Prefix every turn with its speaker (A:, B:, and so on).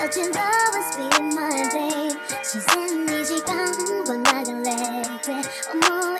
A: searching love is feeding my brain. She's in me, she can't go, not a regret.